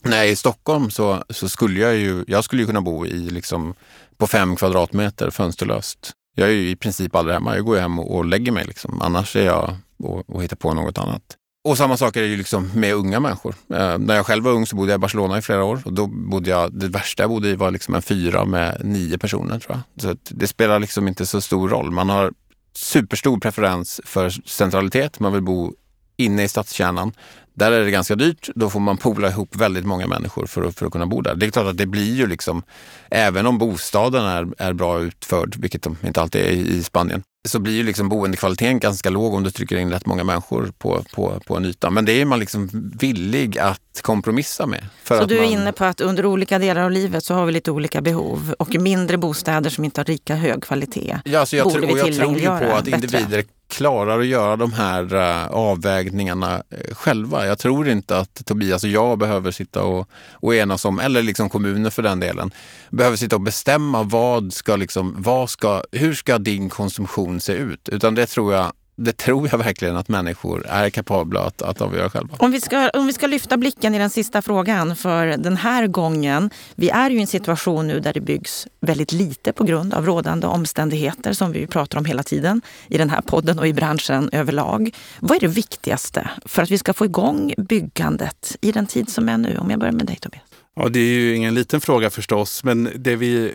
När jag är i Stockholm så, så skulle jag ju, jag skulle ju kunna bo i liksom på fem kvadratmeter fönsterlöst. Jag är ju i princip aldrig hemma. Jag går hem och, och lägger mig. Liksom. Annars är jag och, och hittar på något annat. Och samma sak är det ju liksom med unga människor. Eh, när jag själv var ung så bodde jag i Barcelona i flera år och då bodde jag, det värsta jag bodde i var liksom en fyra med nio personer tror jag. Så det spelar liksom inte så stor roll. Man har superstor preferens för centralitet. Man vill bo inne i stadskärnan. Där är det ganska dyrt. Då får man pola ihop väldigt många människor för att, för att kunna bo där. Det är klart att det blir ju liksom, även om bostaden är, är bra utförd, vilket de inte alltid är i Spanien, så blir ju liksom boendekvaliteten ganska låg om du trycker in rätt många människor på, på, på en yta. Men det är man liksom villig att kompromissa med. så du är man... inne på att under olika delar av livet så har vi lite olika behov och mindre bostäder som inte har lika hög kvalitet ja, alltså jag borde tror, vi tillgängliggöra Jag tror ju på att individer klarar att göra de här eh, avvägningarna eh, själva. Jag tror inte att Tobias och jag behöver sitta och, och enas om, eller liksom kommuner för den delen, behöver sitta och bestämma vad ska liksom, vad ska, hur ska din konsumtion se ut? Utan det tror jag det tror jag verkligen att människor är kapabla att, att avgöra själva. Om vi, ska, om vi ska lyfta blicken i den sista frågan för den här gången. Vi är ju i en situation nu där det byggs väldigt lite på grund av rådande omständigheter som vi pratar om hela tiden i den här podden och i branschen överlag. Vad är det viktigaste för att vi ska få igång byggandet i den tid som är nu? Om jag börjar med dig Tobias. Ja, det är ju ingen liten fråga förstås, men det vi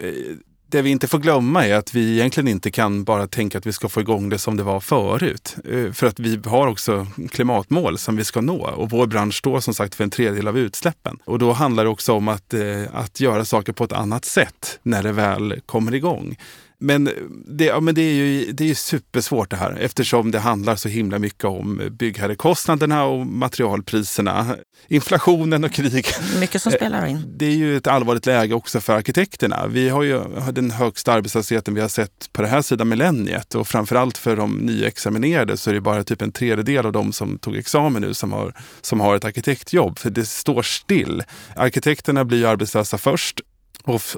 det vi inte får glömma är att vi egentligen inte kan bara tänka att vi ska få igång det som det var förut. Eh, för att vi har också klimatmål som vi ska nå och vår bransch står som sagt för en tredjedel av utsläppen. Och då handlar det också om att, eh, att göra saker på ett annat sätt när det väl kommer igång. Men det, ja, men det är ju det är supersvårt det här eftersom det handlar så himla mycket om byggherrekostnaderna och materialpriserna. Inflationen och krig. Mycket som spelar in. Det är ju ett allvarligt läge också för arkitekterna. Vi har ju den högsta arbetslösheten vi har sett på det här sidan millenniet och framförallt för de nyexaminerade så är det bara typ en tredjedel av de som tog examen nu som har, som har ett arkitektjobb. För det står still. Arkitekterna blir arbetslösa först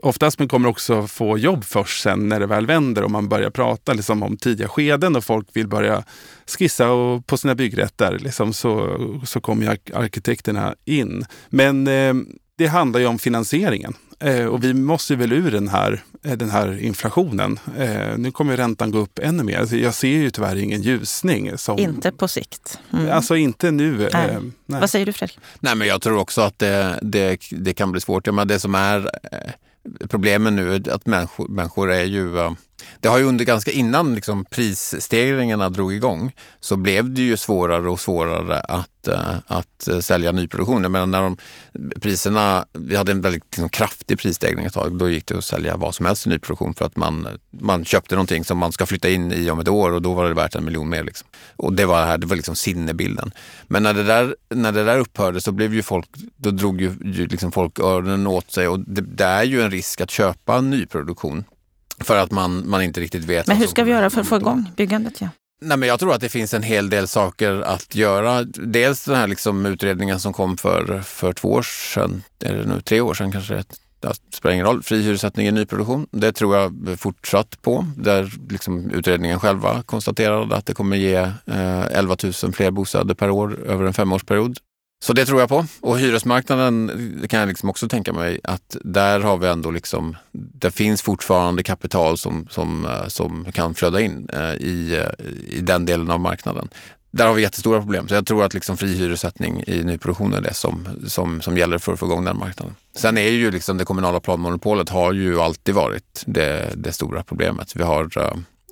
Oftast man kommer också få jobb först sen när det väl vänder och man börjar prata liksom om tidiga skeden och folk vill börja skissa och på sina byggrätter. Liksom så, så kommer arkitekterna in. Men eh, det handlar ju om finansieringen. Eh, och vi måste väl ur den här, eh, den här inflationen. Eh, nu kommer räntan gå upp ännu mer. Alltså jag ser ju tyvärr ingen ljusning. Som, inte på sikt. Mm. Alltså inte nu. Nej. Eh, nej. Vad säger du Fredrik? Nej, men jag tror också att det, det, det kan bli svårt. Men det som är eh, problemen nu är att människor, människor är ju eh, det har ju under ganska innan liksom prisstegringarna drog igång så blev det ju svårare och svårare att, eh, att eh, sälja nyproduktion. Jag menar när de, priserna, vi hade en väldigt liksom, kraftig prisstegring ett tag. Då gick det att sälja vad som helst i nyproduktion för att man, man köpte någonting som man ska flytta in i om ett år och då var det värt en miljon mer. Liksom. Och det var, här, det var liksom sinnebilden. Men när det, där, när det där upphörde så blev ju folk, då drog ju, ju liksom folk öronen åt sig och det, det är ju en risk att köpa nyproduktion för att man, man inte riktigt vet. Men hur ska vi göra för att få igång byggandet? Ja? Nej, men jag tror att det finns en hel del saker att göra. Dels den här liksom utredningen som kom för, för två år sedan, eller nu tre år sedan kanske det spelar ingen roll. Fri hyressättning i nyproduktion, det tror jag fortsatt på. Där liksom utredningen själva konstaterade att det kommer ge eh, 11 000 fler bostäder per år över en femårsperiod. Så det tror jag på. Och hyresmarknaden kan jag liksom också tänka mig att där har vi ändå liksom, det finns fortfarande kapital som, som, eh, som kan flöda in eh, i, eh, i den delen av marknaden. Där har vi jättestora problem. Så jag tror att liksom fri hyressättning i nyproduktion är det som, som, som gäller för att få igång den marknaden. Sen är ju liksom det kommunala planmonopolet har ju alltid varit det, det stora problemet. Vi har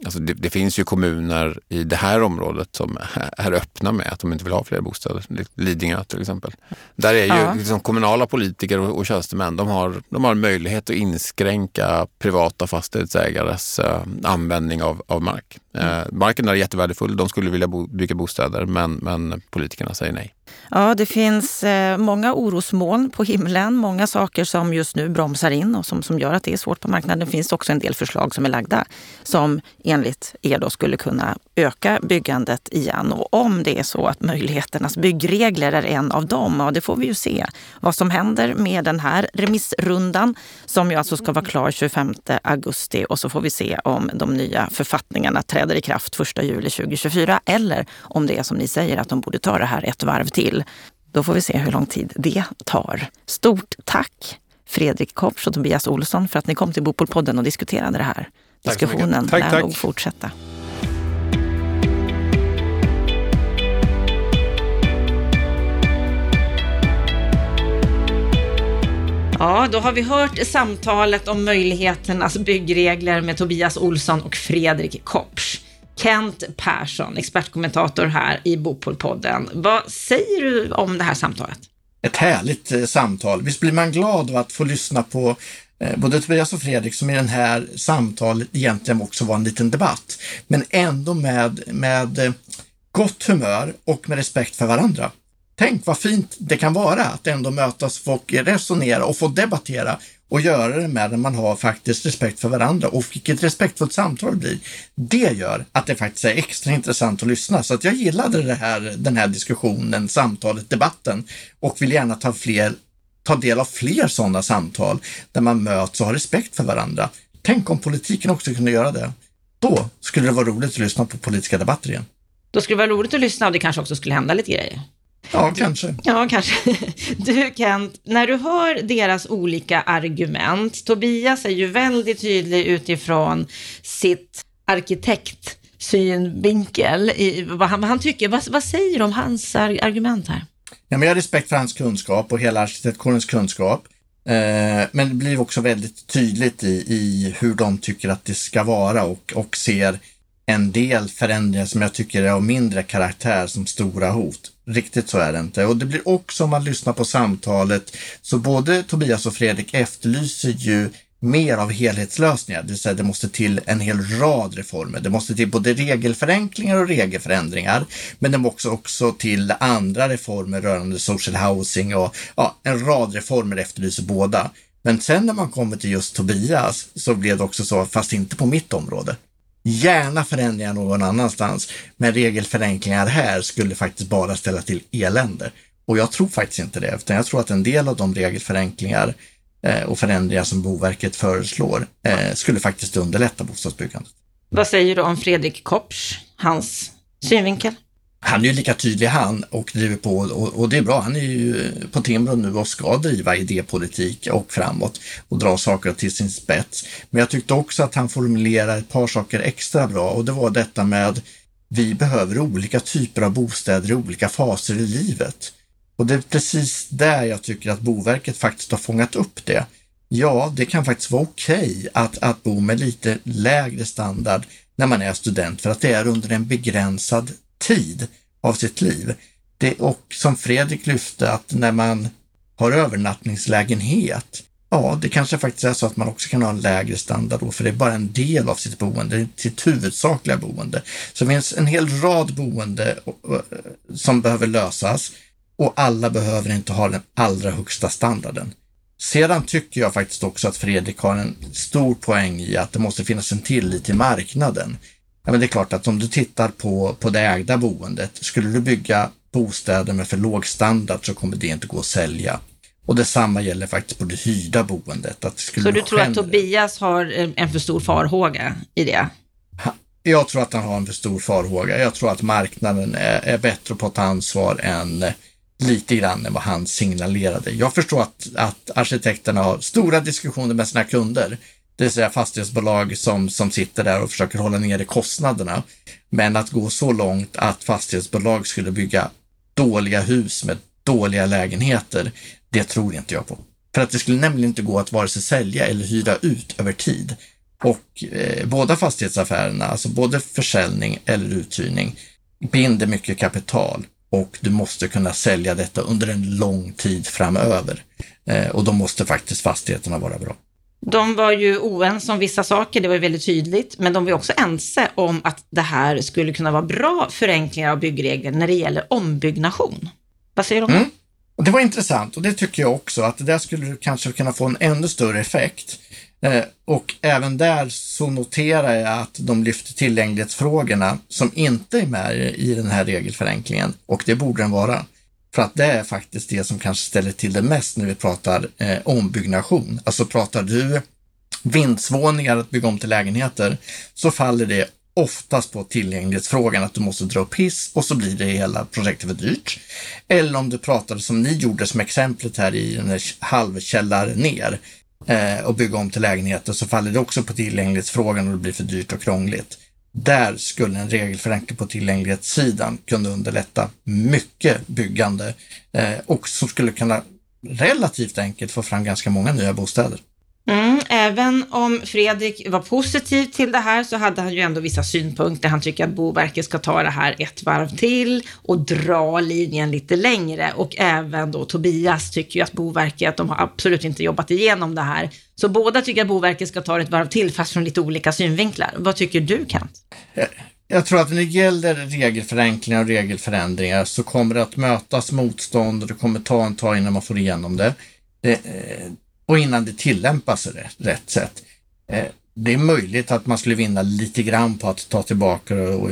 Alltså det, det, finns ju kommuner i det här området som är öppna med att de inte vill ha fler bostäder. Lidingö till exempel. Där är ju ja. liksom kommunala politiker och, och tjänstemän, de har, de har möjlighet att inskränka privata fastighetsägares uh, användning av, av mark. Mm. Marken är jättevärdefull, de skulle vilja bo, bygga bostäder men, men politikerna säger nej. Ja, det finns eh, många orosmoln på himlen, många saker som just nu bromsar in och som, som gör att det är svårt på marknaden. Det finns också en del förslag som är lagda som enligt er då skulle kunna öka byggandet igen. Och om det är så att möjligheternas byggregler är en av dem, ja det får vi ju se vad som händer med den här remissrundan som ju alltså ska vara klar 25 augusti och så får vi se om de nya författningarna träder i kraft 1 juli 2024 eller om det är som ni säger att de borde ta det här ett varv till. Då får vi se hur lång tid det tar. Stort tack Fredrik Kopsch och Tobias Olsson för att ni kom till Bopolpodden och diskuterade det här. Diskussionen tack, lär nog fortsätta. Ja, då har vi hört samtalet om möjligheternas byggregler med Tobias Olsson och Fredrik Kopsch. Kent Persson, expertkommentator här i Bopolpodden. Vad säger du om det här samtalet? Ett härligt eh, samtal. Visst blir man glad av att få lyssna på eh, både Tobias och Fredrik som i den här samtalet egentligen också var en liten debatt, men ändå med, med eh, gott humör och med respekt för varandra. Tänk vad fint det kan vara att ändå mötas och resonera och få debattera och göra det med när man har faktiskt respekt för varandra och vilket respektfullt samtal det blir. Det gör att det faktiskt är extra intressant att lyssna. Så att jag gillade det här, den här diskussionen, samtalet, debatten och vill gärna ta, fler, ta del av fler sådana samtal där man möts och har respekt för varandra. Tänk om politiken också kunde göra det. Då skulle det vara roligt att lyssna på politiska debatter igen. Då skulle det vara roligt att lyssna och det kanske också skulle hända lite grejer. Ja, kanske. Ja, kanske. Du Kent, när du hör deras olika argument, Tobias är ju väldigt tydlig utifrån sitt arkitektsynvinkel, vad han, vad han tycker. Vad, vad säger du om hans argument här? Ja, men jag har respekt för hans kunskap och hela arkitektkårens kunskap. Eh, men det blir också väldigt tydligt i, i hur de tycker att det ska vara och, och ser en del förändringar som jag tycker är av mindre karaktär som stora hot. Riktigt så är det inte. Och det blir också om man lyssnar på samtalet, så både Tobias och Fredrik efterlyser ju mer av helhetslösningar, det vill säga det måste till en hel rad reformer. Det måste till både regelförenklingar och regelförändringar, men det måste också till andra reformer rörande social housing och ja, en rad reformer efterlyser båda. Men sen när man kommer till just Tobias så blev det också så, fast inte på mitt område. Gärna förändringar någon annanstans, men regelförenklingar här skulle faktiskt bara ställa till elände. Och jag tror faktiskt inte det, utan jag tror att en del av de regelförenklingar eh, och förändringar som Boverket föreslår eh, skulle faktiskt underlätta bostadsbyggandet. Vad säger du om Fredrik Kopsch, hans synvinkel? Han är ju lika tydlig han och driver på och, och, det är bra. Han är ju på Timbro nu och ska driva idépolitik och framåt och dra saker till sin spets. Men jag tyckte också att han formulerar ett par saker extra bra och det var detta med vi behöver olika typer av bostäder i olika faser i livet. Och det är precis där jag tycker att Boverket faktiskt har fångat upp det. Ja, det kan faktiskt vara okej okay att, att bo med lite lägre standard när man är student för att det är under en begränsad tid av sitt liv. Det, och som Fredrik lyfte, att när man har övernattningslägenhet, ja, det kanske faktiskt är så att man också kan ha en lägre standard då, för det är bara en del av sitt boende, sitt huvudsakliga boende. Så det finns en hel rad boende som behöver lösas och alla behöver inte ha den allra högsta standarden. Sedan tycker jag faktiskt också att Fredrik har en stor poäng i att det måste finnas en tillit till marknaden. Ja, men det är klart att om du tittar på, på det ägda boendet, skulle du bygga bostäder med för låg standard så kommer det inte gå att sälja. Och detsamma gäller faktiskt på det hyrda boendet. Att så du tror att Tobias har en för stor farhåga i det? Jag tror att han har en för stor farhåga. Jag tror att marknaden är, är bättre på att ta ansvar än lite grann än vad han signalerade. Jag förstår att, att arkitekterna har stora diskussioner med sina kunder det vill säga fastighetsbolag som, som sitter där och försöker hålla nere kostnaderna. Men att gå så långt att fastighetsbolag skulle bygga dåliga hus med dåliga lägenheter, det tror inte jag på. För att det skulle nämligen inte gå att vare sig sälja eller hyra ut över tid. Och eh, båda fastighetsaffärerna, alltså både försäljning eller uthyrning, binder mycket kapital och du måste kunna sälja detta under en lång tid framöver. Eh, och då måste faktiskt fastigheterna vara bra. De var ju oense om vissa saker, det var ju väldigt tydligt, men de var också ense om att det här skulle kunna vara bra förenklingar av byggregler när det gäller ombyggnation. Vad säger du om det? Mm. det var intressant och det tycker jag också, att det där skulle kanske kunna få en ännu större effekt. Eh, och även där så noterar jag att de lyfter tillgänglighetsfrågorna som inte är med i den här regelförenklingen och det borde den vara. För att det är faktiskt det som kanske ställer till det mest när vi pratar eh, ombyggnation. Alltså pratar du vindsvåningar att bygga om till lägenheter så faller det oftast på tillgänglighetsfrågan att du måste dra upp hiss och så blir det hela projektet för dyrt. Eller om du pratar som ni gjorde som exemplet här i den här halvkällare ner eh, och bygga om till lägenheter så faller det också på tillgänglighetsfrågan och det blir för dyrt och krångligt. Där skulle en regelförenkling på tillgänglighetssidan kunna underlätta mycket byggande eh, och som skulle kunna relativt enkelt få fram ganska många nya bostäder. Mm, även om Fredrik var positiv till det här så hade han ju ändå vissa synpunkter. Han tycker att Boverket ska ta det här ett varv till och dra linjen lite längre. Och även då Tobias tycker ju att Boverket, de har absolut inte jobbat igenom det här. Så båda tycker att Boverket ska ta det ett varv till fast från lite olika synvinklar. Vad tycker du Kent? Jag tror att när det gäller regelförenklingar och regelförändringar så kommer det att mötas motstånd och det kommer ta en tag innan man får igenom det. det och innan det tillämpas rätt, rätt sätt. Eh, det är möjligt att man skulle vinna lite grann på att ta tillbaka och, och,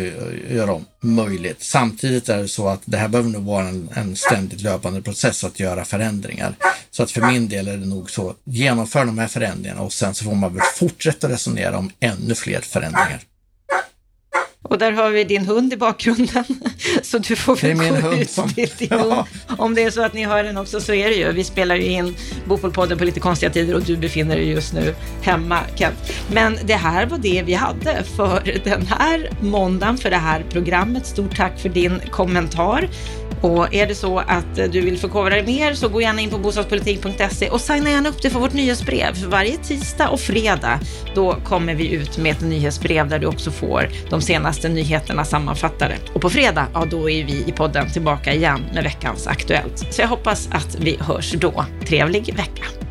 göra om. Möjligt. Samtidigt är det så att det här behöver nog vara en, en ständigt löpande process att göra förändringar. Så att för min del är det nog så, genomför de här förändringarna och sen så får man väl fortsätta resonera om ännu fler förändringar. Och där har vi din hund i bakgrunden. Så du får väl gå hund ut som- till din Ja. hund. Om det är så att ni hör den också så är det ju. Vi spelar ju in Bopolpodden på lite konstiga tider och du befinner dig just nu hemma Kent. Men det här var det vi hade för den här måndagen, för det här programmet. Stort tack för din kommentar. Och är det så att eh, du vill förkovra dig mer så gå gärna in på bostadspolitik.se och signa gärna upp dig för vårt nyhetsbrev. För varje tisdag och fredag då kommer vi ut med ett nyhetsbrev där du också får de senaste nyheterna sammanfattade. Och på fredag, ja då är vi i podden tillbaka igen med veckans Aktuellt. Så jag hoppas att vi hörs då. Trevlig vecka!